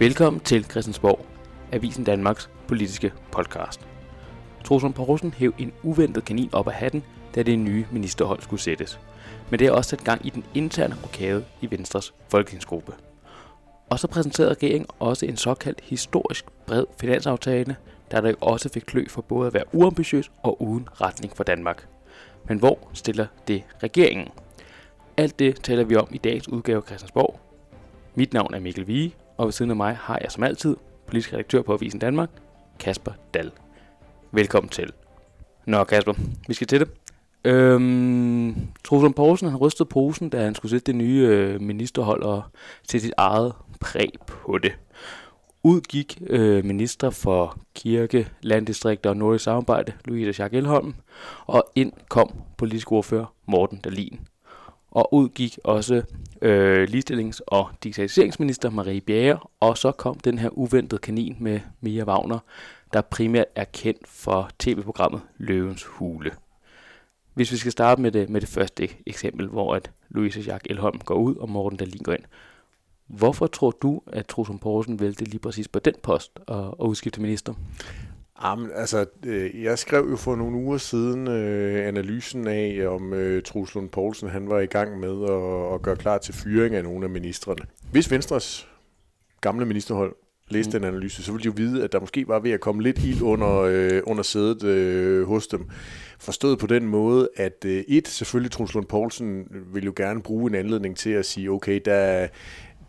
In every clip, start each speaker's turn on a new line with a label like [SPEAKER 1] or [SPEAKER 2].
[SPEAKER 1] Velkommen til Christiansborg, Avisen Danmarks politiske podcast. Trosum Poulsen hæv en uventet kanin op af hatten, da det nye ministerhold skulle sættes. Men det har også sat gang i den interne rokade i Venstres folketingsgruppe. Og så præsenterede regeringen også en såkaldt historisk bred finansaftale, der der også fik klø for både at være uambitiøs og uden retning for Danmark. Men hvor stiller det regeringen? Alt det taler vi om i dagens udgave af Christiansborg. Mit navn er Mikkel Vige, og ved siden af mig har jeg som altid politisk redaktør på Avisen Danmark, Kasper Dal. Velkommen til. Nå Kasper, vi skal til det. Øhm, Trudlund Poulsen han rystede posen, da han skulle sætte det nye øh, ministerhold og sætte sit eget præg på det. Ud gik øh, minister for kirke, landdistrikter og nordisk samarbejde, Louise Schack Elholm, og ind kom politisk ordfører Morten Dalin. Og ud gik også øh, ligestillings- og digitaliseringsminister Marie Bjerre, og så kom den her uventede kanin med Mia Wagner, der primært er kendt for tv-programmet Løvens Hule. Hvis vi skal starte med det, med det første eksempel, hvor at Louise Jacques Elholm går ud, og Morten Dahlin går ind. Hvorfor tror du, at Trosum Poulsen vælte lige præcis på den post og, og udskifte minister?
[SPEAKER 2] Jamen, altså, øh, jeg skrev jo for nogle uger siden øh, analysen af, om øh, Truslund Poulsen han var i gang med at, at gøre klar til fyring af nogle af ministerne. Hvis Venstres gamle ministerhold læste mm. den analyse, så ville de jo vide, at der måske var ved at komme lidt ild under, øh, under sædet øh, hos dem. Forstået på den måde, at øh, et, selvfølgelig Truslund Poulsen vil jo gerne bruge en anledning til at sige, okay, der,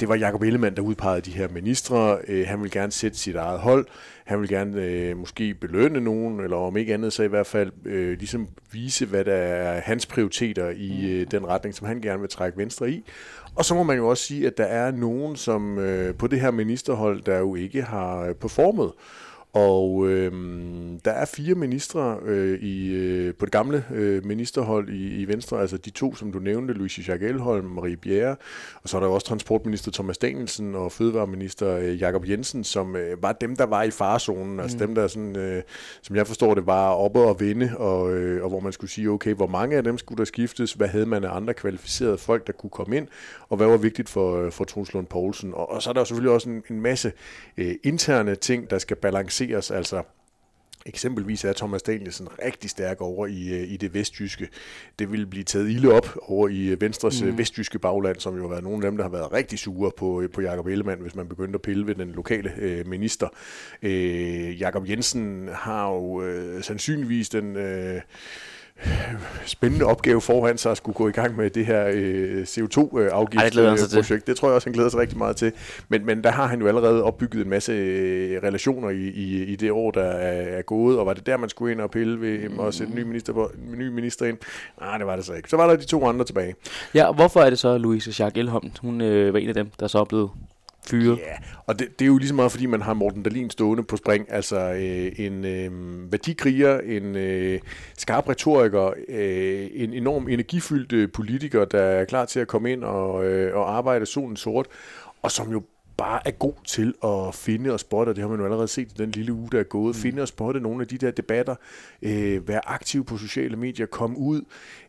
[SPEAKER 2] det var Jacob Ellemann, der udpegede de her ministre. Øh, han vil gerne sætte sit eget hold. Han vil gerne øh, måske belønne nogen, eller om ikke andet, så i hvert fald øh, ligesom vise, hvad der er hans prioriteter i øh, den retning, som han gerne vil trække Venstre i. Og så må man jo også sige, at der er nogen, som øh, på det her ministerhold, der jo ikke har performet. Og øh, der er fire ministre øh, i, øh, på det gamle øh, ministerhold i, i Venstre, altså de to, som du nævnte, Louise Jacques Elholm, Marie Bjerre, og så er der også transportminister Thomas Danielsen og fødevareminister øh, Jakob Jensen, som øh, var dem, der var i farezonen, altså mm. dem, der sådan, øh, som jeg forstår det, var oppe og vinde, og, øh, og hvor man skulle sige, okay, hvor mange af dem skulle der skiftes, hvad havde man af andre kvalificerede folk, der kunne komme ind, og hvad var vigtigt for, for Truls Lund Poulsen. Og, og så er der jo selvfølgelig også en, en masse øh, interne ting, der skal balancere balanceres. Altså, Eksempelvis er Thomas Danielsen rigtig stærk over i, øh, i det vestjyske. Det vil blive taget ilde op over i øh, Venstres øh, mm. vestjyske bagland, som jo har været nogle af dem, der har været rigtig sure på, på Jakob Ellemann, hvis man begyndte at pille ved den lokale øh, minister. Øh, Jakob Jensen har jo øh, sandsynligvis den... Øh, spændende opgave foran sig at skulle gå i gang med det her øh, CO2-afgiftsprojekt. Det, det tror jeg også, han glæder sig rigtig meget til. Men, men der har han jo allerede opbygget en masse øh, relationer i, i, i det år, der er, er gået, og var det der, man skulle ind og pille ved mm. og sætte en ny minister, på, en ny minister ind? Nej, det var det så ikke. Så var der de to andre tilbage.
[SPEAKER 1] Ja, hvorfor er det så, Louise Jacques Elholm, hun øh, var en af dem, der så er blevet fyret.
[SPEAKER 2] Ja, og det, det er jo ligesom meget, fordi man har Morten Dalin stående på spring. Altså øh, en øh, værdikriger, en øh, skarp retoriker, øh, en enorm energifyldt øh, politiker, der er klar til at komme ind og, øh, og arbejde solen sort, og som jo bare er god til at finde og spotte, og det har man jo allerede set i den lille uge, der er gået, mm. finde og spotte nogle af de der debatter, øh, være aktiv på sociale medier, komme ud,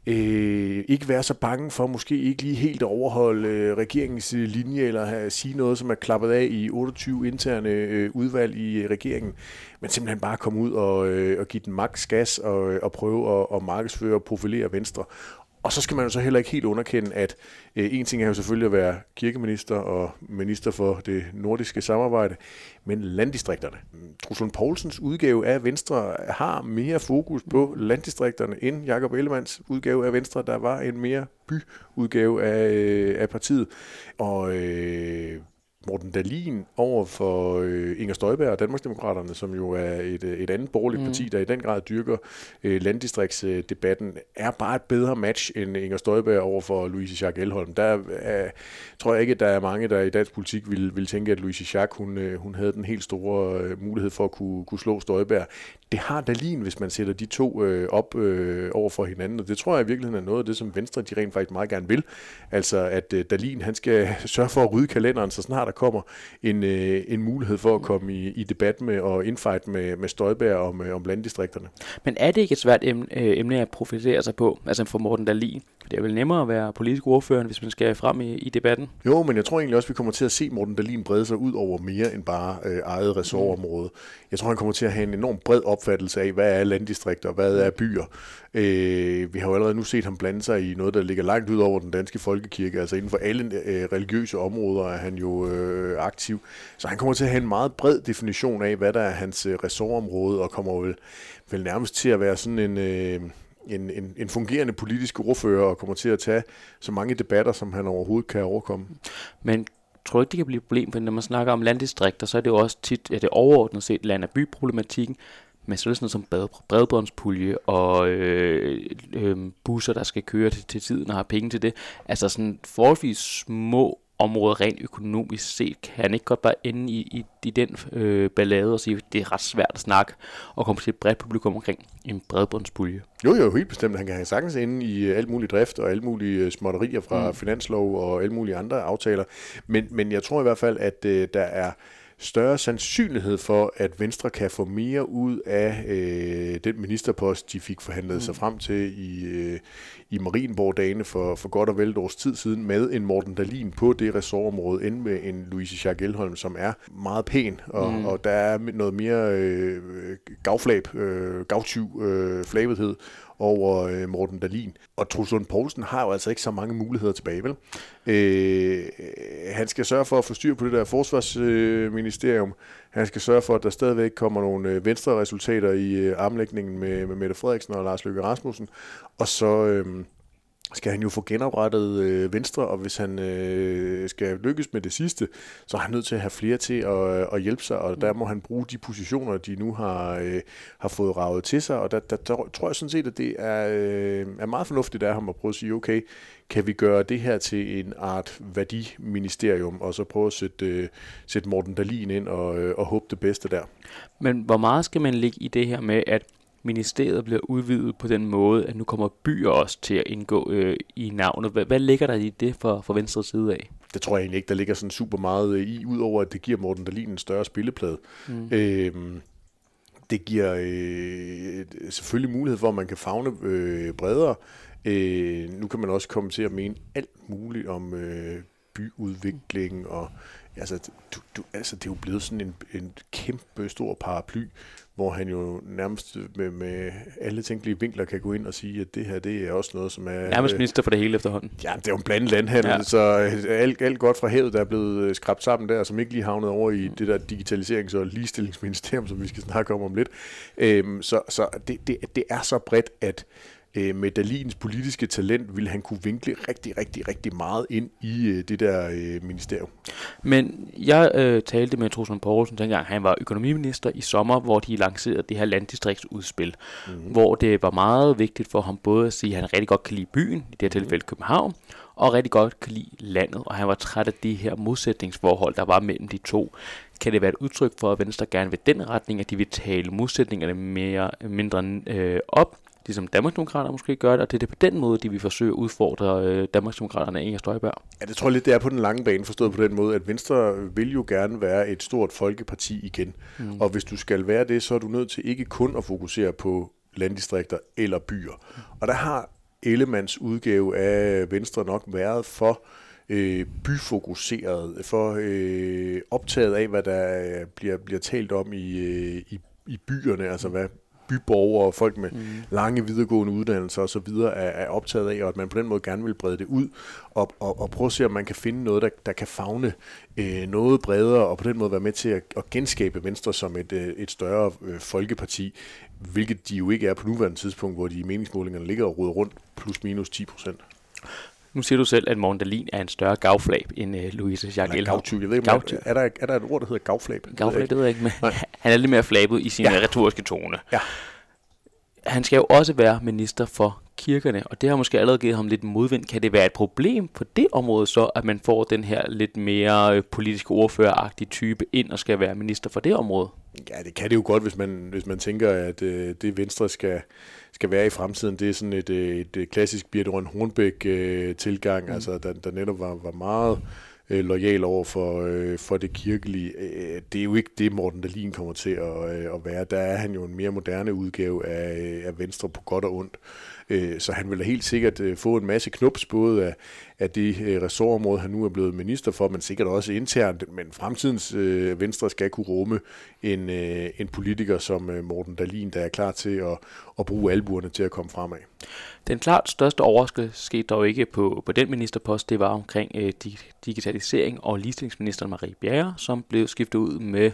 [SPEAKER 2] øh, ikke være så bange for måske ikke lige helt at overholde øh, regeringens linje, eller have, sige noget, som er klappet af i 28 interne øh, udvalg i øh, regeringen, men simpelthen bare komme ud og, øh, og give den maks gas og, og prøve at, at markedsføre og profilere Venstre. Og så skal man jo så heller ikke helt underkende, at øh, en ting er jo selvfølgelig at være kirkeminister og minister for det nordiske samarbejde, men landdistrikterne. Truslund Poulsens udgave af Venstre har mere fokus på landdistrikterne end Jakob Ellemanns udgave af Venstre, der var en mere byudgave af, øh, af partiet. Og øh, Morten Dalin over for øh, Inger Støjberg og Danmarksdemokraterne, som jo er et, øh, et andet borgerligt mm. parti, der i den grad dyrker øh, landdistriktsdebatten, er bare et bedre match end Inger Støjberg over for Louise Jacques Elholm. Der er, tror jeg ikke, at der er mange, der i dansk politik vil, vil tænke, at Louise Jacques hun, øh, hun havde den helt store øh, mulighed for at kunne, kunne slå Støjberg. Det har Dalin, hvis man sætter de to øh, op øh, over for hinanden, og det tror jeg i virkeligheden er noget af det, som Venstre de rent faktisk meget gerne vil. Altså, at øh, Dalin han skal sørge for at rydde kalenderen, så snart der kommer en, øh, en mulighed for at komme i, i debat med og infight med, med Støjbær om, øh, om landdistrikterne.
[SPEAKER 1] Men er det ikke et svært emne, øh, emne at profitere sig på, altså for Morten Dahlin? Det er vel nemmere at være politisk ordfører, hvis man skal frem i, i debatten.
[SPEAKER 2] Jo, men jeg tror egentlig også, at vi kommer til at se Morten Dahlin brede sig ud over mere end bare øh, eget ressortområde. Jeg tror, han kommer til at have en enorm bred opfattelse af, hvad er landdistrikter, hvad er byer. Øh, vi har jo allerede nu set ham blande sig i noget, der ligger langt ud over den danske folkekirke. Altså inden for alle øh, religiøse områder er han jo øh, aktiv. Så han kommer til at have en meget bred definition af, hvad der er hans øh, ressortområde, og kommer vel, vel nærmest til at være sådan en... Øh, en, en, en fungerende politisk ordfører og kommer til at tage så mange debatter, som han overhovedet kan overkomme.
[SPEAKER 1] Men tror ikke, det kan blive et problem, for når man snakker om landdistrikter, så er det jo også tit at det overordnet set land- og byproblematikken, men så er det sådan noget som bredbåndspulje og øh, øh, busser, der skal køre til, til tiden og har penge til det. Altså sådan forholdsvis små område rent økonomisk set, kan han ikke godt bare ende i, i, i den øh, ballade og sige, at det er ret svært at snakke og komme til et bredt publikum omkring en bredbåndspulje?
[SPEAKER 2] Jo, jo, helt bestemt. Han kan have sagtens inde i øh, alt muligt drift og alle mulige øh, småtterier fra mm. finanslov og alle mulige andre aftaler. Men, men jeg tror i hvert fald, at øh, der er større sandsynlighed for, at Venstre kan få mere ud af øh, den ministerpost, de fik forhandlet mm. sig frem til i, øh, i Marienborg-dagene for, for godt og vel et års tid siden, med en Morten Dalin på det ressortområde, end med en Louise Schack Elholm, som er meget pæn, og, mm. og der er noget mere øh, gavflab, øh, gavtyv øh, flabethed over øh, Morten Dalin. Og Truslund Poulsen har jo altså ikke så mange muligheder tilbage, vel? Øh, han skal sørge for at få styr på det der forsvarsministerium. Han skal sørge for, at der stadigvæk kommer nogle øh, venstre resultater i øh, armlægningen med, med Mette Frederiksen og Lars Løkke Rasmussen. Og så... Øh, skal han jo få genoprettet øh, Venstre, og hvis han øh, skal lykkes med det sidste, så er han nødt til at have flere til at, øh, at hjælpe sig, og der må han bruge de positioner, de nu har, øh, har fået ravet til sig, og der, der, der tror jeg sådan set, at det er, øh, er meget fornuftigt af ham at prøve at sige, okay, kan vi gøre det her til en art værdiministerium, og så prøve at sætte, øh, sætte Morten Dalin ind og, øh, og håbe det bedste der.
[SPEAKER 1] Men hvor meget skal man ligge i det her med, at ministeriet bliver udvidet på den måde, at nu kommer byer også til at indgå øh, i navnet. Hvad, hvad ligger der i det for, for venstre side af?
[SPEAKER 2] Det tror jeg egentlig ikke, der ligger sådan super meget øh, i, udover at det giver Morten Dahlin en større spilleplade. Mm. Øhm, det giver øh, selvfølgelig mulighed for, at man kan fagne øh, bredere. Øh, nu kan man også komme til at mene alt muligt om øh, byudvikling og altså, du, du, altså, det er jo blevet sådan en, en kæmpe stor paraply, hvor han jo nærmest med, med alle tænkelige vinkler kan gå ind og sige, at det her, det er også noget, som er...
[SPEAKER 1] Nærmest minister for det hele efterhånden.
[SPEAKER 2] Ja, det er jo en blandet landhandel, ja. så øh, alt, alt godt fra havet, der er blevet øh, skrabt sammen der, som ikke lige havnet over i det der digitaliserings- og ligestillingsministerium, som vi skal snakke om om lidt. Øhm, så så det, det, det er så bredt, at øh, med Dalins politiske talent ville han kunne vinkle rigtig, rigtig, rigtig meget ind i øh, det der øh, ministerium.
[SPEAKER 1] Men jeg øh, talte med Trusman Poulsen, dengang han var økonomiminister i sommer, hvor de lancerede det her landdistriktsudspil, mm-hmm. hvor det var meget vigtigt for ham både at sige, at han rigtig godt kan lide byen, i det her tilfælde København, og rigtig godt kan lide landet, og han var træt af de her modsætningsforhold, der var mellem de to. Kan det være et udtryk for, at Venstre gerne vil den retning, at de vil tale modsætningerne mere, mindre øh, op, ligesom Danmarksdemokraterne måske gør det, og det er det på den måde, de vil forsøge at udfordre øh, Danmarksdemokraterne af Inger Støjberg.
[SPEAKER 2] Ja, det tror jeg lidt, det er på den lange bane, forstået på den måde, at Venstre vil jo gerne være et stort folkeparti igen. Mm. Og hvis du skal være det, så er du nødt til ikke kun at fokusere på landdistrikter eller byer. Og der har Ellemands udgave af Venstre nok været for øh, byfokuseret, for øh, optaget af, hvad der bliver, bliver talt om i, øh, i, i byerne, altså hvad byborgere og folk med mm. lange videregående uddannelser osv. Er, er optaget af, og at man på den måde gerne vil brede det ud og, og, og prøve at se, om man kan finde noget, der, der kan fagne øh, noget bredere, og på den måde være med til at, at genskabe Venstre som et, øh, et større øh, folkeparti, hvilket de jo ikke er på nuværende tidspunkt, hvor de i meningsmålingerne ligger og ruder rundt plus minus 10 procent.
[SPEAKER 1] Nu siger du selv, at Morten Dahlin er en større gavflab end uh, Louise Jacques Elholm.
[SPEAKER 2] Jeg ved ikke, er, er, der, er der et ord, der hedder gavflab?
[SPEAKER 1] Gavflab, det ved jeg ikke, men han er lidt mere flabet i sin ja. retoriske tone. Ja. Han skal jo også være minister for kirkerne, og det har måske allerede givet ham lidt modvind. Kan det være et problem på det område så, at man får den her lidt mere øh, politisk ordføreragtige type ind og skal være minister for det område?
[SPEAKER 2] Ja, det kan det jo godt, hvis man, hvis man tænker, at øh, det Venstre skal, skal være i fremtiden, det er sådan et, øh, et, et klassisk Birte Hornbæk-tilgang, øh, mm. altså der, der netop var, var meget øh, Øh, lojal over for, øh, for det kirkelige. Øh, det er jo ikke det, Morten Dahlin kommer til at, øh, at være. Der er han jo en mere moderne udgave af, øh, af Venstre på godt og ondt. Øh, Øh, så han vil da helt sikkert øh, få en masse knups, både af, af det øh, ressortområde, han nu er blevet minister for, men sikkert også internt. Men fremtidens Venstre skal kunne rumme en, en politiker som Morten Dalin, der er klar til at, at bruge albuerne til at komme fremad.
[SPEAKER 1] Den klart største overraskelse skete dog ikke på, på den ministerpost, det var omkring øh, digitalisering og ligestillingsminister Marie Bjerre, som blev skiftet ud med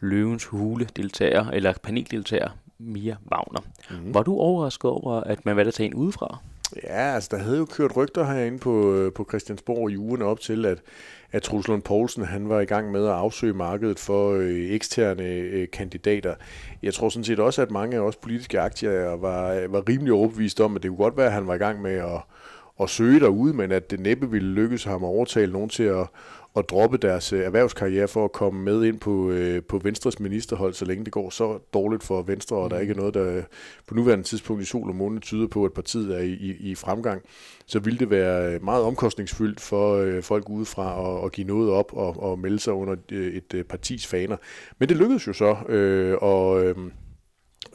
[SPEAKER 1] løvens hule deltager eller paneldeltager Mia Wagner. Mm. Var du overrasket over, at man valgte at tage en udefra?
[SPEAKER 2] Ja, altså der havde jo kørt rygter herinde på, øh, på Christiansborg i ugen op til, at, at Truls Lund Poulsen han var i gang med at afsøge markedet for øh, eksterne øh, kandidater. Jeg tror sådan set også, at mange af os politiske aktier var, var rimelig overbevist om, at det kunne godt være, at han var i gang med at, at søge derude, men at det næppe ville lykkes ham at overtale nogen til at, at droppe deres øh, erhvervskarriere for at komme med ind på, øh, på Venstres ministerhold, så længe det går så dårligt for Venstre, og der ikke er noget, der på nuværende tidspunkt i sol og måne tyder på, at partiet er i, i, i fremgang, så ville det være meget omkostningsfyldt for øh, folk udefra at, at give noget op og, og melde sig under øh, et øh, partis faner. Men det lykkedes jo så, øh, og... Øh,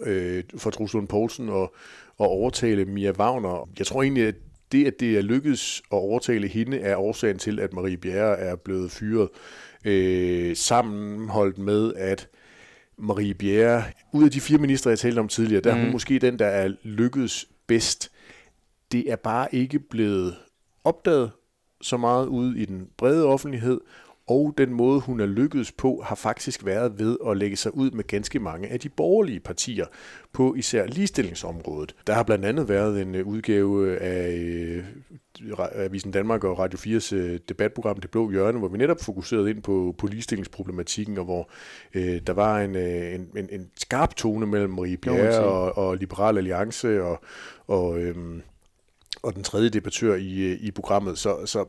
[SPEAKER 2] øh, for Truslund Poulsen og, og overtale Mia Wagner. Jeg tror egentlig, at det, at det er lykkedes at overtale hende, er årsagen til, at Marie Bjerre er blevet fyret. Øh, sammenholdt med, at Marie Bjerre, ud af de fire ministre, jeg talte om tidligere, der mm. er hun mm. måske den, der er lykkedes bedst. Det er bare ikke blevet opdaget så meget ude i den brede offentlighed, og den måde, hun er lykkedes på, har faktisk været ved at lægge sig ud med ganske mange af de borgerlige partier på især ligestillingsområdet. Der har blandt andet været en øh, udgave af øh, Avisen Danmark og Radio 4's øh, debatprogram Det Blå Hjørne, hvor vi netop fokuserede ind på, på ligestillingsproblematikken, og hvor øh, der var en, en, en, en skarp tone mellem Marie Bjerre og, og Liberal Alliance og, og, øhm, og den tredje debattør i, i programmet. Så, så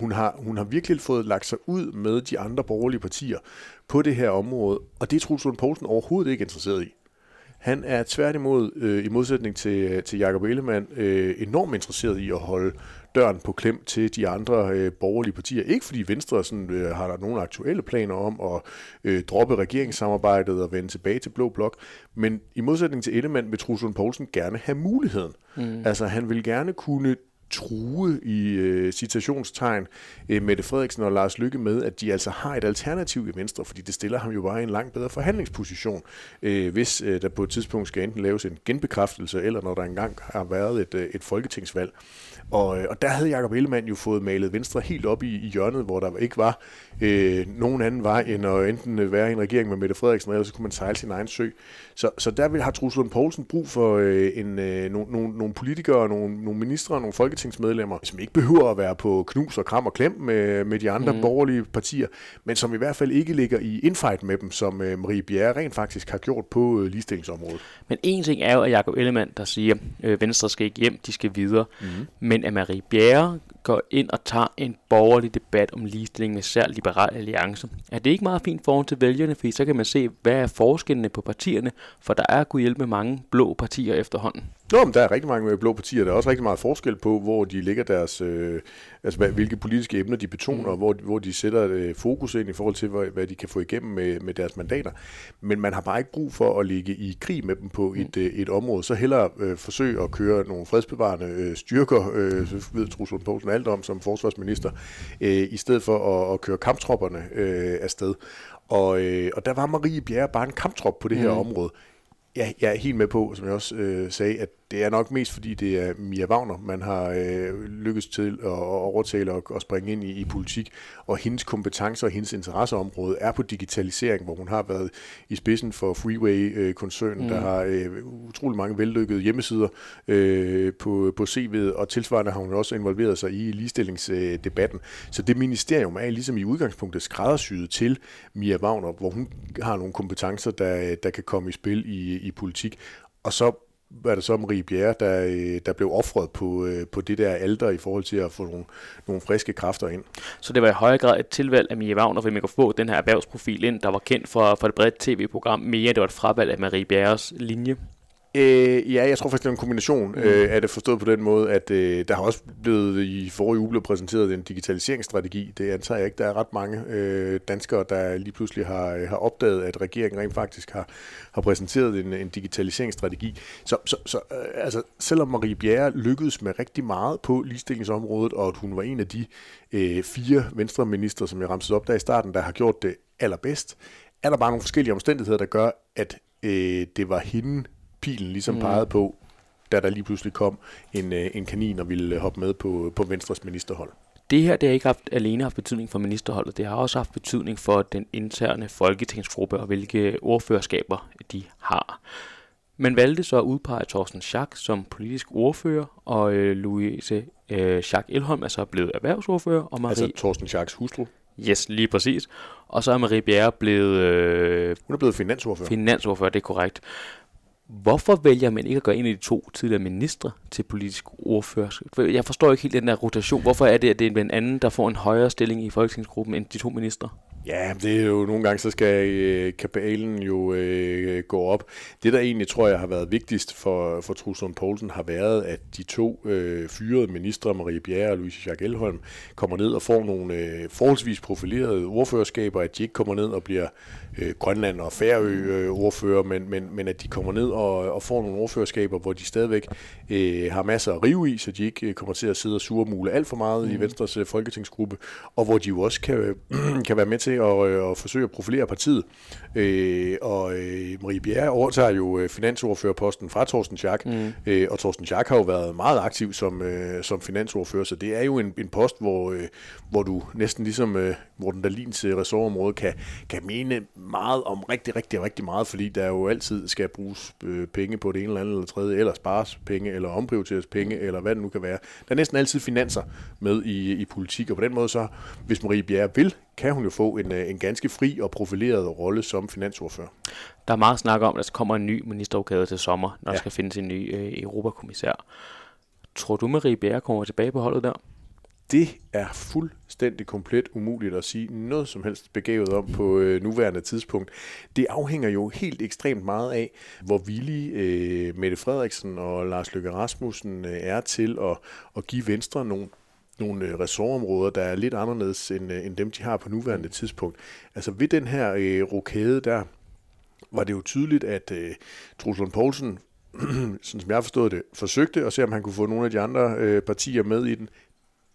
[SPEAKER 2] hun har, hun har virkelig fået lagt sig ud med de andre borgerlige partier på det her område, og det er Truls Lund Poulsen overhovedet ikke interesseret i. Han er tværtimod, øh, i modsætning til, til Jacob Ellemann, øh, enormt interesseret i at holde døren på klem til de andre øh, borgerlige partier. Ikke fordi Venstre sådan, øh, har der nogle aktuelle planer om at øh, droppe regeringssamarbejdet og vende tilbage til Blå Blok, men i modsætning til Ellemann vil Truls Lund Poulsen gerne have muligheden. Mm. Altså han vil gerne kunne true i øh, citationstegn øh, Mette Frederiksen og Lars Lykke med, at de altså har et alternativ i Venstre, fordi det stiller ham jo bare i en langt bedre forhandlingsposition, øh, hvis øh, der på et tidspunkt skal enten laves en genbekræftelse, eller når der engang har været et, øh, et folketingsvalg. Og, øh, og der havde Jacob Ellemann jo fået malet Venstre helt op i, i hjørnet, hvor der ikke var øh, nogen anden vej end at enten øh, være i en regering med Mette Frederiksen, eller så kunne man sejle sin egen sø. Så, så der vil, har Truls Lund Poulsen brug for øh, en, øh, nogle, nogle, nogle politikere, nogle, nogle ministre, nogle folketingsmedlemmer, som ikke behøver at være på knus og kram og klem med, med de andre mm. borgerlige partier, men som i hvert fald ikke ligger i infight med dem, som øh, Marie Bjerre rent faktisk har gjort på øh, ligestillingsområdet.
[SPEAKER 1] Men en ting er jo, at Jacob Ellemann, der siger, øh, Venstre skal ikke hjem, de skal videre. Mm. Men at Marie Bjerre går ind og tager en borgerlig debat om ligestilling med særlig Liberal Alliance. Er det ikke meget fint forhold til vælgerne, fordi så kan man se, hvad er forskellene på partierne, for der er kunne hjælpe mange blå partier efterhånden.
[SPEAKER 2] Nå, men der er rigtig mange blå partier. Der er også rigtig meget forskel på, hvor de lægger deres, øh, altså hvad, hvilke politiske emner de betoner, mm. og hvor, hvor de sætter øh, fokus ind i forhold til, hvad, hvad de kan få igennem med, med deres mandater. Men man har bare ikke brug for at ligge i krig med dem på mm. et, øh, et område. Så hellere øh, forsøge at køre nogle fredsbevarende øh, styrker, øh, så ved Truslund Poulsen alt om som forsvarsminister, øh, i stedet for at, at køre kamptropperne øh, afsted. Og, øh, og der var Marie Bjerre bare en kamptrop på det her mm. område. Jeg, jeg er helt med på, som jeg også øh, sagde, at det er nok mest fordi, det er Mia Wagner, man har øh, lykkes til at, overtale og, og springe ind i, i politik, og hendes kompetencer og hendes interesseområde er på digitalisering, hvor hun har været i spidsen for Freeway-koncernen, mm. der har øh, utrolig mange vellykkede hjemmesider øh, på, på CV'et, og tilsvarende har hun også involveret sig i ligestillingsdebatten. Så det ministerium er ligesom i udgangspunktet skræddersyet til Mia Wagner, hvor hun har nogle kompetencer, der, der kan komme i spil i, i politik. Og så var det så Marie Bjerre, der, øh, der blev offret på, øh, på det der alder i forhold til at få nogle, nogle friske kræfter ind.
[SPEAKER 1] Så det var i højere grad et tilvalg af Mia Wagner, for man kunne få den her erhvervsprofil ind, der var kendt for, for det brede tv-program, mere det var et fravalg af Marie Bjerres linje.
[SPEAKER 2] Øh, ja, jeg tror faktisk, det er en kombination mm. øh, af det forstået på den måde, at øh, der har også blevet i forrige uge blevet præsenteret en digitaliseringsstrategi. Det antager jeg ikke. Der er ret mange øh, danskere, der lige pludselig har, har opdaget, at regeringen rent faktisk har, har præsenteret en, en digitaliseringsstrategi. Så, så, så øh, altså, selvom Marie Bjerre lykkedes med rigtig meget på ligestillingsområdet, og at hun var en af de øh, fire venstreminister, som jeg ramte op der i starten, der har gjort det allerbedst, er der bare nogle forskellige omstændigheder, der gør, at øh, det var hende, pilen ligesom mm. pegede på, da der lige pludselig kom en, øh, en kanin og ville hoppe med på, på Venstres ministerhold.
[SPEAKER 1] Det her det har ikke haft, alene haft betydning for ministerholdet, det har også haft betydning for den interne folketingsgruppe og hvilke ordførerskaber de har. Man valgte så at udpege Thorsten Schack som politisk ordfører, og øh, Louise øh, Schack Elholm er så blevet erhvervsordfører. Og
[SPEAKER 2] Marie, altså Thorsten Schacks hustru?
[SPEAKER 1] Yes, lige præcis. Og så er Marie Bjerre blevet... Øh,
[SPEAKER 2] Hun er blevet finansordfører.
[SPEAKER 1] Finansordfører, det er korrekt. Hvorfor vælger man ikke at gøre en af de to tidligere ministre til politisk ordfører? Jeg forstår ikke helt den der rotation. Hvorfor er det, at det er en anden, der får en højere stilling i folketingsgruppen end de to ministre?
[SPEAKER 2] Ja, det er jo nogle gange, så skal øh, kabalen jo øh, gå op. Det, der egentlig tror jeg har været vigtigst for, for Truslund Poulsen, har været, at de to øh, fyrede ministre, Marie Bjerre og Louise Jacques Elholm, kommer ned og får nogle øh, forholdsvis profilerede ordførerskaber, at de ikke kommer ned og bliver øh, Grønland og Færø øh, ordfører, men, men, men at de kommer ned og, og får nogle ordførerskaber, hvor de stadigvæk øh, har masser at rive i, så de ikke øh, kommer til at sidde og surmule alt for meget mm. i Venstres øh, folketingsgruppe, og hvor de jo også kan, kan være med til at, øh, at forsøge at profilere partiet. Øh, og øh, Marie Bjerre overtager jo øh, finansordførerposten fra Thorsten Schack, mm. øh, og Thorsten Schack har jo været meget aktiv som, øh, som finansordfører, så det er jo en, en post, hvor, øh, hvor du næsten ligesom øh, Morten Dalins øh, ressortområde kan, kan mene meget om rigtig, rigtig, rigtig meget, fordi der jo altid skal bruges øh, penge på det ene eller andet eller tredje, eller spares penge, eller omprioriteres penge, eller hvad det nu kan være. Der er næsten altid finanser med i, i politik, og på den måde så, hvis Marie Bjerre vil, kan hun jo få en, øh, en ganske fri og profileret rolle som finansordfører.
[SPEAKER 1] Der er meget snak om, at der kommer en ny ministerrokade til sommer, når ja. der skal findes en ny øh, europakommissær. Tror du, Marie Bjerre kommer tilbage på holdet der?
[SPEAKER 2] Det er fuldstændig komplet umuligt at sige noget som helst begavet om på øh, nuværende tidspunkt. Det afhænger jo helt ekstremt meget af, hvor villige øh, Mette Frederiksen og Lars Løkke Rasmussen øh, er til at, at give Venstre nogle nogle øh, ressortområder, der er lidt anderledes end, øh, end dem, de har på nuværende tidspunkt. Altså ved den her øh, rokade der, var det jo tydeligt, at øh, Truslund Poulsen, sådan som jeg forstod det, forsøgte at se, om han kunne få nogle af de andre øh, partier med i den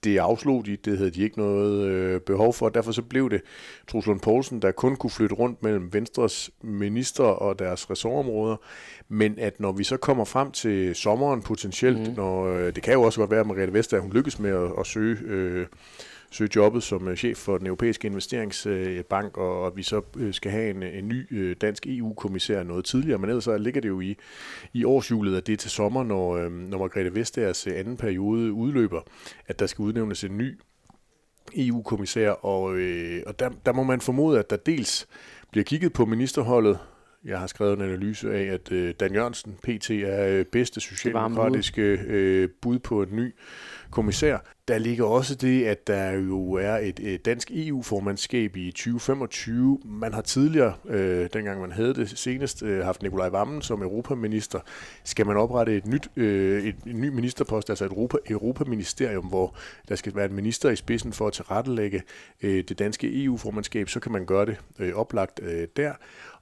[SPEAKER 2] det afslog de, det havde de ikke noget øh, behov for, derfor så blev det Truslund Poulsen, der kun kunne flytte rundt mellem Venstres minister og deres ressortområder, men at når vi så kommer frem til sommeren potentielt, mm. når, øh, det kan jo også godt være, at Mariette Vestager, hun lykkes med at, at søge øh, søge jobbet som øh, chef for den europæiske investeringsbank, og at vi så øh, skal have en, en ny øh, dansk EU-kommissær noget tidligere. Men ellers så ligger det jo i, i årshjulet, at det er til sommer, når, når Margrethe Vestagers anden periode udløber, at der skal udnævnes en ny EU-kommissær, og, øh, og der, der må man formode, at der dels bliver kigget på ministerholdet, jeg har skrevet en analyse af, at øh, Dan Jørgensen, PT, er øh, bedste socialdemokratiske øh, bud på en ny kommissær. Der ligger også det, at der jo er et, et dansk EU-formandskab i 2025. Man har tidligere, øh, dengang man havde det senest, øh, haft Nikolaj Vammen som europaminister. Skal man oprette et nyt, øh, et, en ny ministerpost, altså et Europa, Europaministerium, hvor der skal være en minister i spidsen for at tilrettelægge øh, det danske EU-formandskab, så kan man gøre det øh, oplagt øh, der.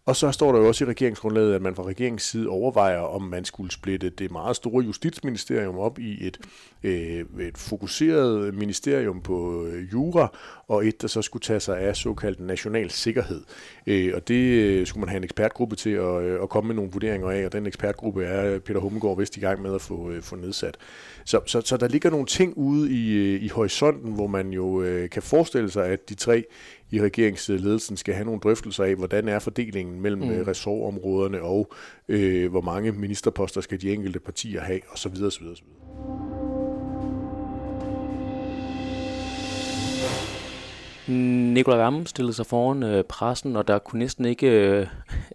[SPEAKER 2] Og så står der jo også i regeringsgrundlaget, at man fra regeringens side overvejer, om man skulle splitte det meget store justitsministerium op i et, øh, et fokuseret ministerium på øh, jura, og et, der så skulle tage sig af såkaldt national sikkerhed. Øh, og det øh, skulle man have en ekspertgruppe til at, øh, at komme med nogle vurderinger af, og den ekspertgruppe er Peter Hummelgaard vist i gang med at få, øh, få nedsat. Så, så, så der ligger nogle ting ude i, øh, i horisonten, hvor man jo øh, kan forestille sig, at de tre i regeringsledelsen skal have nogle drøftelser af, hvordan er fordelingen mellem mm. Øh, ressortområderne, og øh, hvor mange ministerposter skal de enkelte partier have, osv. osv., osv.
[SPEAKER 1] Nikolaj Vammen stillede sig foran øh, pressen, og der kunne næsten ikke... Øh,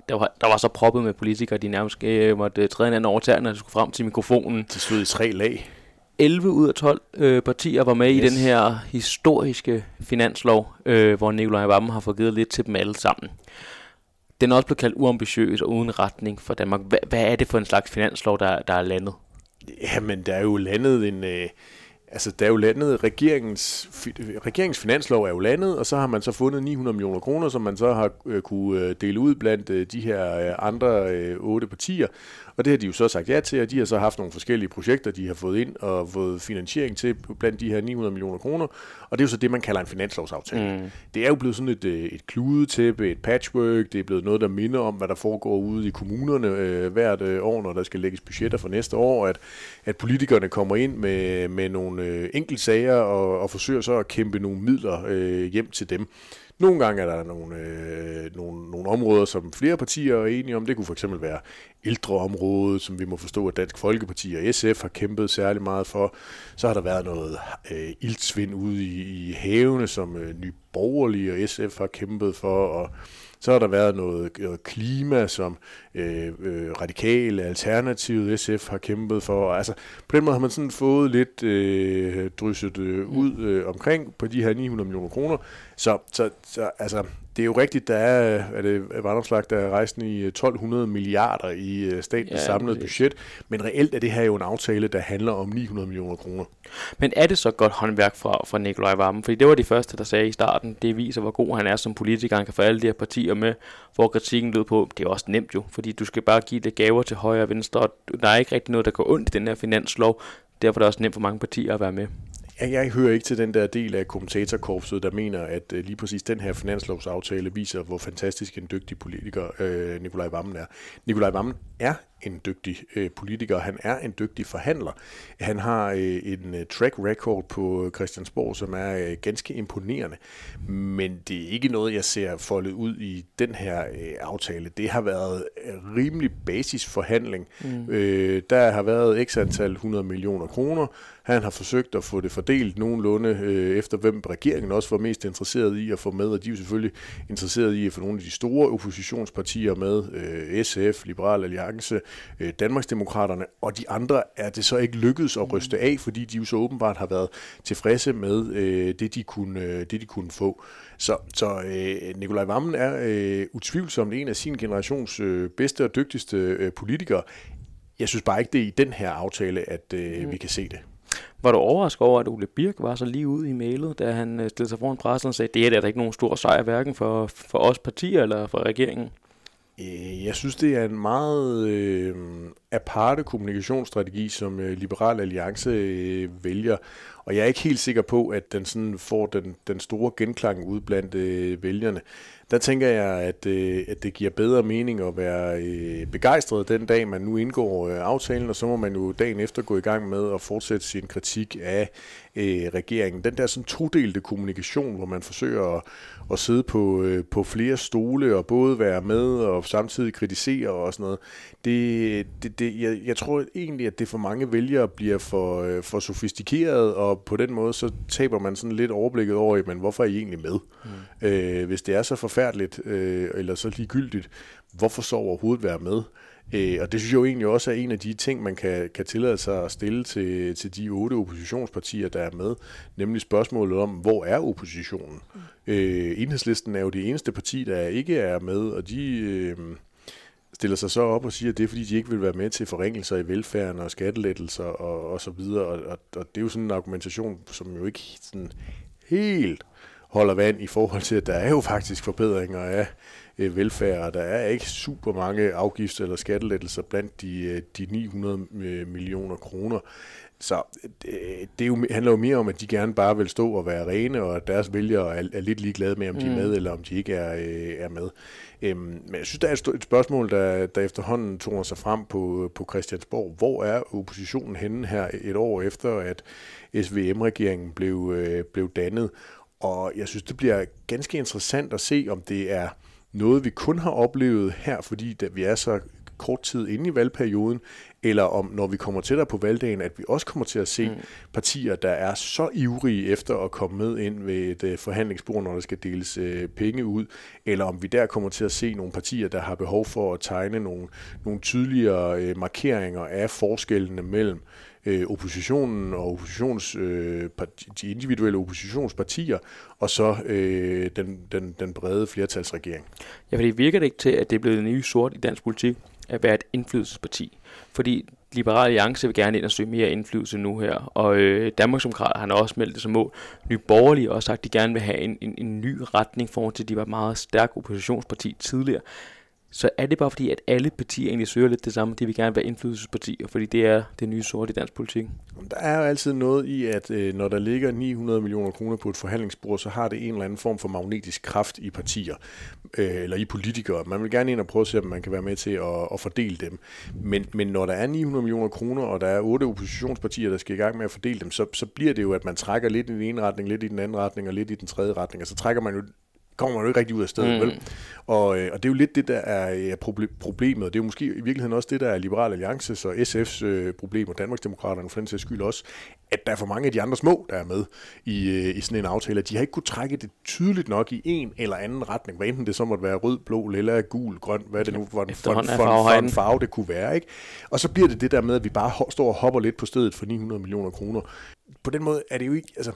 [SPEAKER 1] der, var, der var så proppet med politikere, de nærmest øh, måtte træde en anden over når de skulle frem til mikrofonen.
[SPEAKER 2] Det stod i tre lag.
[SPEAKER 1] 11 ud af 12 øh, partier var med yes. i den her historiske finanslov, øh, hvor Nikolaj Vammen har fået givet lidt til dem alle sammen. Den er også blevet kaldt uambitiøs og uden retning for Danmark. Hvad, hvad er det for en slags finanslov, der, der er landet?
[SPEAKER 2] Jamen, der er jo landet en... Øh Altså, der er jo landet, regeringens, regeringens finanslov er jo landet, og så har man så fundet 900 millioner kroner, som man så har øh, kunne øh, dele ud blandt øh, de her øh, andre øh, otte partier. Og det har de jo så sagt ja til, og de har så haft nogle forskellige projekter, de har fået ind og fået finansiering til blandt de her 900 millioner kroner. Og det er jo så det, man kalder en finanslovsaftale. Mm. Det er jo blevet sådan et, øh, et kludetæppe, et patchwork, det er blevet noget, der minder om, hvad der foregår ude i kommunerne øh, hvert øh, år, når der skal lægges budgetter for næste år, at, at politikerne kommer ind med, med nogle øh, enkeltsager og, og forsøger så at kæmpe nogle midler øh, hjem til dem. Nogle gange er der nogle, øh, nogle, nogle områder, som flere partier er enige om. Det kunne for eksempel være ældreområdet, som vi må forstå, at Dansk Folkeparti og SF har kæmpet særlig meget for. Så har der været noget øh, ildsvind ude i, i havene, som øh, Nye Borgerlige og SF har kæmpet for. Og så har der været noget, noget klima, som øh, øh, radikale, alternativet SF har kæmpet for. Altså, på den måde har man sådan fået lidt øh, drysset øh, ud øh, omkring på de her 900 millioner kroner. Så, så, så altså, det er jo rigtigt, der er, er det Vandomslag, der er rejsen i 1200 øh, milliarder i øh, statens ja, samlede det. budget, men reelt er det her jo en aftale, der handler om 900 millioner kroner.
[SPEAKER 1] Men er det så godt håndværk fra, fra Nikolaj Vammen? Fordi det var de første, der sagde i starten, det viser, hvor god han er som politiker, han kan få alle de her partier med, hvor kritikken lød på, det er også nemt jo, fordi du skal bare give det gaver til højre og venstre, og der er ikke rigtig noget, der går ondt i den her finanslov, derfor er det også nemt for mange partier at være med
[SPEAKER 2] jeg, jeg hører ikke til den der del af kommentatorkorpset, der mener, at øh, lige præcis den her finanslovsaftale viser, hvor fantastisk en dygtig politiker øh, Nikolaj Vammen er. Nikolaj Vammen er en dygtig øh, politiker, han er en dygtig forhandler. Han har øh, en øh, track record på Christiansborg, som er øh, ganske imponerende, men det er ikke noget, jeg ser foldet ud i den her øh, aftale. Det har været rimelig basisforhandling. Mm. Øh, der har været x antal 100 millioner kroner, han har forsøgt at få det fordelt nogenlunde øh, efter, hvem regeringen også var mest interesseret i at få med, og de er jo selvfølgelig interesseret i at få nogle af de store oppositionspartier med, øh, SF, Liberal Alliance, øh, Danmarksdemokraterne, og de andre er det så ikke lykkedes at ryste af, fordi de jo så åbenbart har været tilfredse med øh, det, de kunne, øh, det, de kunne få. Så, så øh, Nikolaj Vammen er øh, utvivlsomt en af sin generations øh, bedste og dygtigste øh, politikere. Jeg synes bare ikke, det er i den her aftale, at øh, mm. vi kan se det.
[SPEAKER 1] Var du overrasket over, at Ole Birk var så lige ude i mailet, da han øh, stillede sig foran pressen og sagde, det er der ikke nogen stor sejr, hverken for, for os partier eller for regeringen?
[SPEAKER 2] Øh, jeg synes, det er en meget øh, aparte kommunikationsstrategi, som øh, Liberal Alliance øh, vælger. Og jeg er ikke helt sikker på, at den sådan får den, den store genklang ud blandt øh, vælgerne der tænker jeg, at, øh, at det giver bedre mening at være øh, begejstret den dag, man nu indgår øh, aftalen, og så må man jo dagen efter gå i gang med at fortsætte sin kritik af øh, regeringen. Den der sådan todelte kommunikation, hvor man forsøger at, at sidde på, øh, på flere stole og både være med og samtidig kritisere og sådan noget, det, det, det, jeg, jeg tror egentlig, at det for mange vælgere bliver for, øh, for sofistikeret, og på den måde så taber man sådan lidt overblikket over, men hvorfor er I egentlig med? Mm. Øh, hvis det er så forfærdeligt, øh, eller så ligegyldigt, hvorfor så overhovedet være med? Øh, og det synes jeg jo egentlig også er en af de ting, man kan, kan tillade sig at stille til, til de otte oppositionspartier, der er med, nemlig spørgsmålet om, hvor er oppositionen? Mm. Øh, enhedslisten er jo det eneste parti, der ikke er med, og de... Øh, stiller sig så op og siger, at det er fordi, de ikke vil være med til forringelser i velfærden og skattelettelser og, og så videre. Og, og, og det er jo sådan en argumentation, som jo ikke sådan helt holder vand i forhold til, at der er jo faktisk forbedringer af øh, velfærd, og der er ikke super mange afgifter eller skattelettelser blandt de, øh, de 900 øh, millioner kroner. Så det, det jo, handler jo mere om, at de gerne bare vil stå og være rene, og at deres vælgere er, er lidt ligeglade med, om de er mm. med, eller om de ikke er, øh, er med. Øhm, men jeg synes, der er et, et spørgsmål, der, der efterhånden toner sig frem på, på Christiansborg. Hvor er oppositionen henne her et år efter, at SVM-regeringen blev, øh, blev dannet? Og jeg synes, det bliver ganske interessant at se, om det er noget, vi kun har oplevet her, fordi vi er så kort tid inde i valgperioden, eller om når vi kommer tættere på valgdagen, at vi også kommer til at se mm. partier, der er så ivrige efter at komme med ind ved et uh, forhandlingsbord, når der skal deles uh, penge ud, eller om vi der kommer til at se nogle partier, der har behov for at tegne nogle, nogle tydeligere uh, markeringer af forskellene mellem øh, oppositionen og oppositions, øh, de individuelle oppositionspartier, og så øh, den, den, den brede flertalsregering.
[SPEAKER 1] Ja, for det virker det ikke til, at det er blevet en ny sort i dansk politik at være et indflydelsesparti. Fordi Liberale Alliance vil gerne ind og søge mere indflydelse nu her, og øh, Danmarksdemokraterne har også meldt det som mål. Nye Borgerlige har også sagt, at de gerne vil have en, en, en ny retning forhold til, at de var et meget stærk oppositionsparti tidligere. Så er det bare fordi, at alle partier egentlig søger lidt det samme. De vil gerne være indflydelsespartier, fordi det er det nye sort i dansk politik.
[SPEAKER 2] Der er jo altid noget i, at øh, når der ligger 900 millioner kroner på et forhandlingsbord, så har det en eller anden form for magnetisk kraft i partier, øh, eller i politikere. Man vil gerne ind og prøve at se, om man kan være med til at, at fordele dem. Men, men når der er 900 millioner kroner, og der er otte oppositionspartier, der skal i gang med at fordele dem, så, så bliver det jo, at man trækker lidt i den ene retning, lidt i den anden retning, og lidt i den tredje retning, og så trækker man jo kommer man jo ikke rigtig ud af stedet, mm. vel? Og, øh, og det er jo lidt det, der er problemet, og det er jo måske i virkeligheden også det, der er Liberal Alliances og SF's øh, problem, og Danmarksdemokraterne for den sags skyld også, at der er for mange af de andre små, der er med i, øh, i sådan en aftale, at de har ikke kunne trække det tydeligt nok i en eller anden retning, hvad enten det så måtte være rød, blå, lilla, gul, grøn, hvad det nu for, for, for, for, for en farve det kunne være, ikke? Og så bliver det det der med, at vi bare står og hopper lidt på stedet for 900 millioner kroner. På den måde er det jo ikke, altså,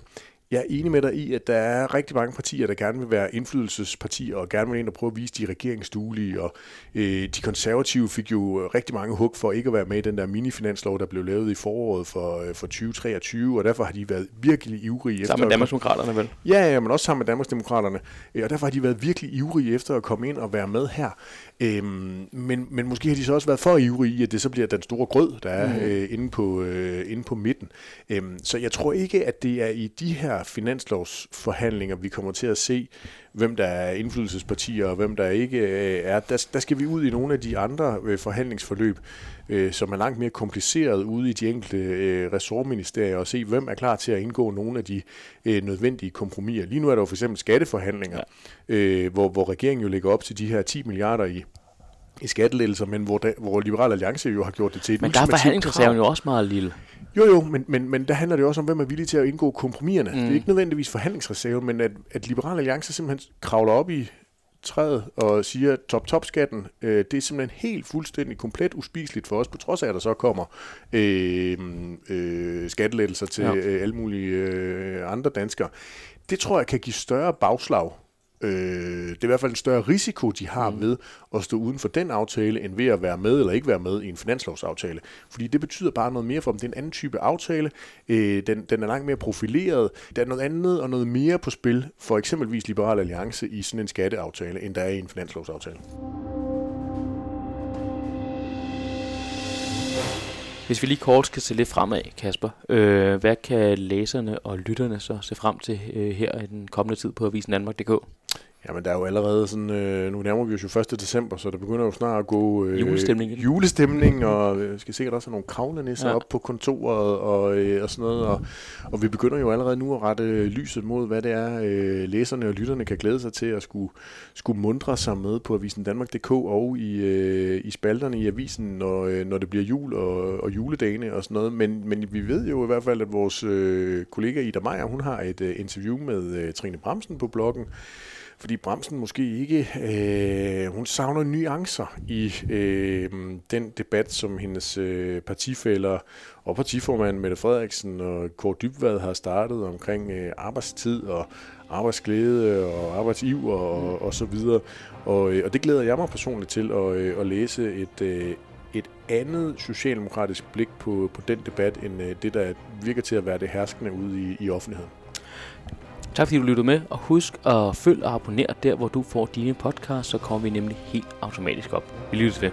[SPEAKER 2] jeg er enig med dig i, at der er rigtig mange partier, der gerne vil være indflydelsespartier og gerne vil ind og prøve at vise de regeringsduelige. Og øh, de konservative fik jo rigtig mange hug for ikke at være med i den der mini-finanslov, der blev lavet i foråret for, øh, for 2023, og derfor har de været virkelig ivrige
[SPEAKER 1] efter... Sammen med Danmarksdemokraterne vel?
[SPEAKER 2] Ja, ja, men også sammen med Danmarksdemokraterne. Øh, og derfor har de været virkelig ivrige efter at komme ind og være med her. Øhm, men, men måske har de så også været for ivrige i, at det så bliver den store grød, der er mm. øh, inde, på, øh, inde på midten. Øhm, så jeg tror ikke, at det er i de her finanslovsforhandlinger, vi kommer til at se, hvem der er indflydelsespartier og hvem der ikke øh, er. Der, der skal vi ud i nogle af de andre øh, forhandlingsforløb, øh, som er langt mere kompliceret ude i de enkelte øh, ressortministerier og se, hvem er klar til at indgå nogle af de øh, nødvendige kompromiser. Lige nu er der jo for eksempel skatteforhandlinger, ja. øh, hvor, hvor regeringen jo lægger op til de her 10 milliarder i i skattelettelser, men hvor, da, hvor Liberal Alliance jo har gjort det til et
[SPEAKER 1] Men der er forhandlingsreserven jo også meget lille.
[SPEAKER 2] Jo, jo, men, men, men der handler det også om, hvem er villig til at indgå kompromiserne. Mm. Det er ikke nødvendigvis forhandlingsreserven, men at, at Liberal Alliance simpelthen kravler op i træet og siger, top-top-skatten, øh, det er simpelthen helt fuldstændig komplet uspiseligt for os, på trods af, at der så kommer øh, øh, skattelettelser til ja. øh, alle mulige øh, andre danskere. Det tror jeg kan give større bagslag Øh, det er i hvert fald en større risiko, de har mm. ved at stå uden for den aftale, end ved at være med eller ikke være med i en finanslovsaftale. Fordi det betyder bare noget mere for dem. Det er en anden type aftale. Øh, den, den er langt mere profileret. Der er noget andet og noget mere på spil for eksempelvis Liberal Alliance i sådan en skatteaftale, end der er i en finanslovsaftale.
[SPEAKER 1] Hvis vi lige kort skal se lidt fremad, Kasper, øh, hvad kan læserne og lytterne så se frem til øh, her i den kommende tid på Avisen Danmark.dk?
[SPEAKER 2] Jamen, der er jo allerede sådan, øh, nu nærmer vi os jo 1. december, så der begynder jo snart at gå
[SPEAKER 1] øh, julestemning,
[SPEAKER 2] julestemning og vi skal sikkert også have nogle kravlenisser ja. op på kontoret og, øh, og sådan noget. Og, og vi begynder jo allerede nu at rette lyset mod, hvad det er, øh, læserne og lytterne kan glæde sig til at skulle, skulle mundre sig med på Avisen Danmark.dk og i, øh, i spalterne i avisen, når, øh, når det bliver jul og, og juledagene og sådan noget. Men, men vi ved jo i hvert fald, at vores øh, kollega Ida Meier, hun har et øh, interview med øh, Trine Bremsen på bloggen, fordi Bremsen måske ikke, øh, hun savner nuancer i øh, den debat, som hendes øh, partifælder og partiformand Mette Frederiksen og Kåre Dybvad har startet omkring øh, arbejdstid og arbejdsglæde og arbejdsiv og, og så videre. Og, øh, og det glæder jeg mig personligt til at, øh, at læse et, øh, et andet socialdemokratisk blik på, på den debat, end øh, det, der virker til at være det herskende ude i, i offentligheden.
[SPEAKER 1] Tak fordi du lyttede med, og husk at følge og abonnere der, hvor du får dine podcasts, så kommer vi nemlig helt automatisk op. Vi lyttes ved.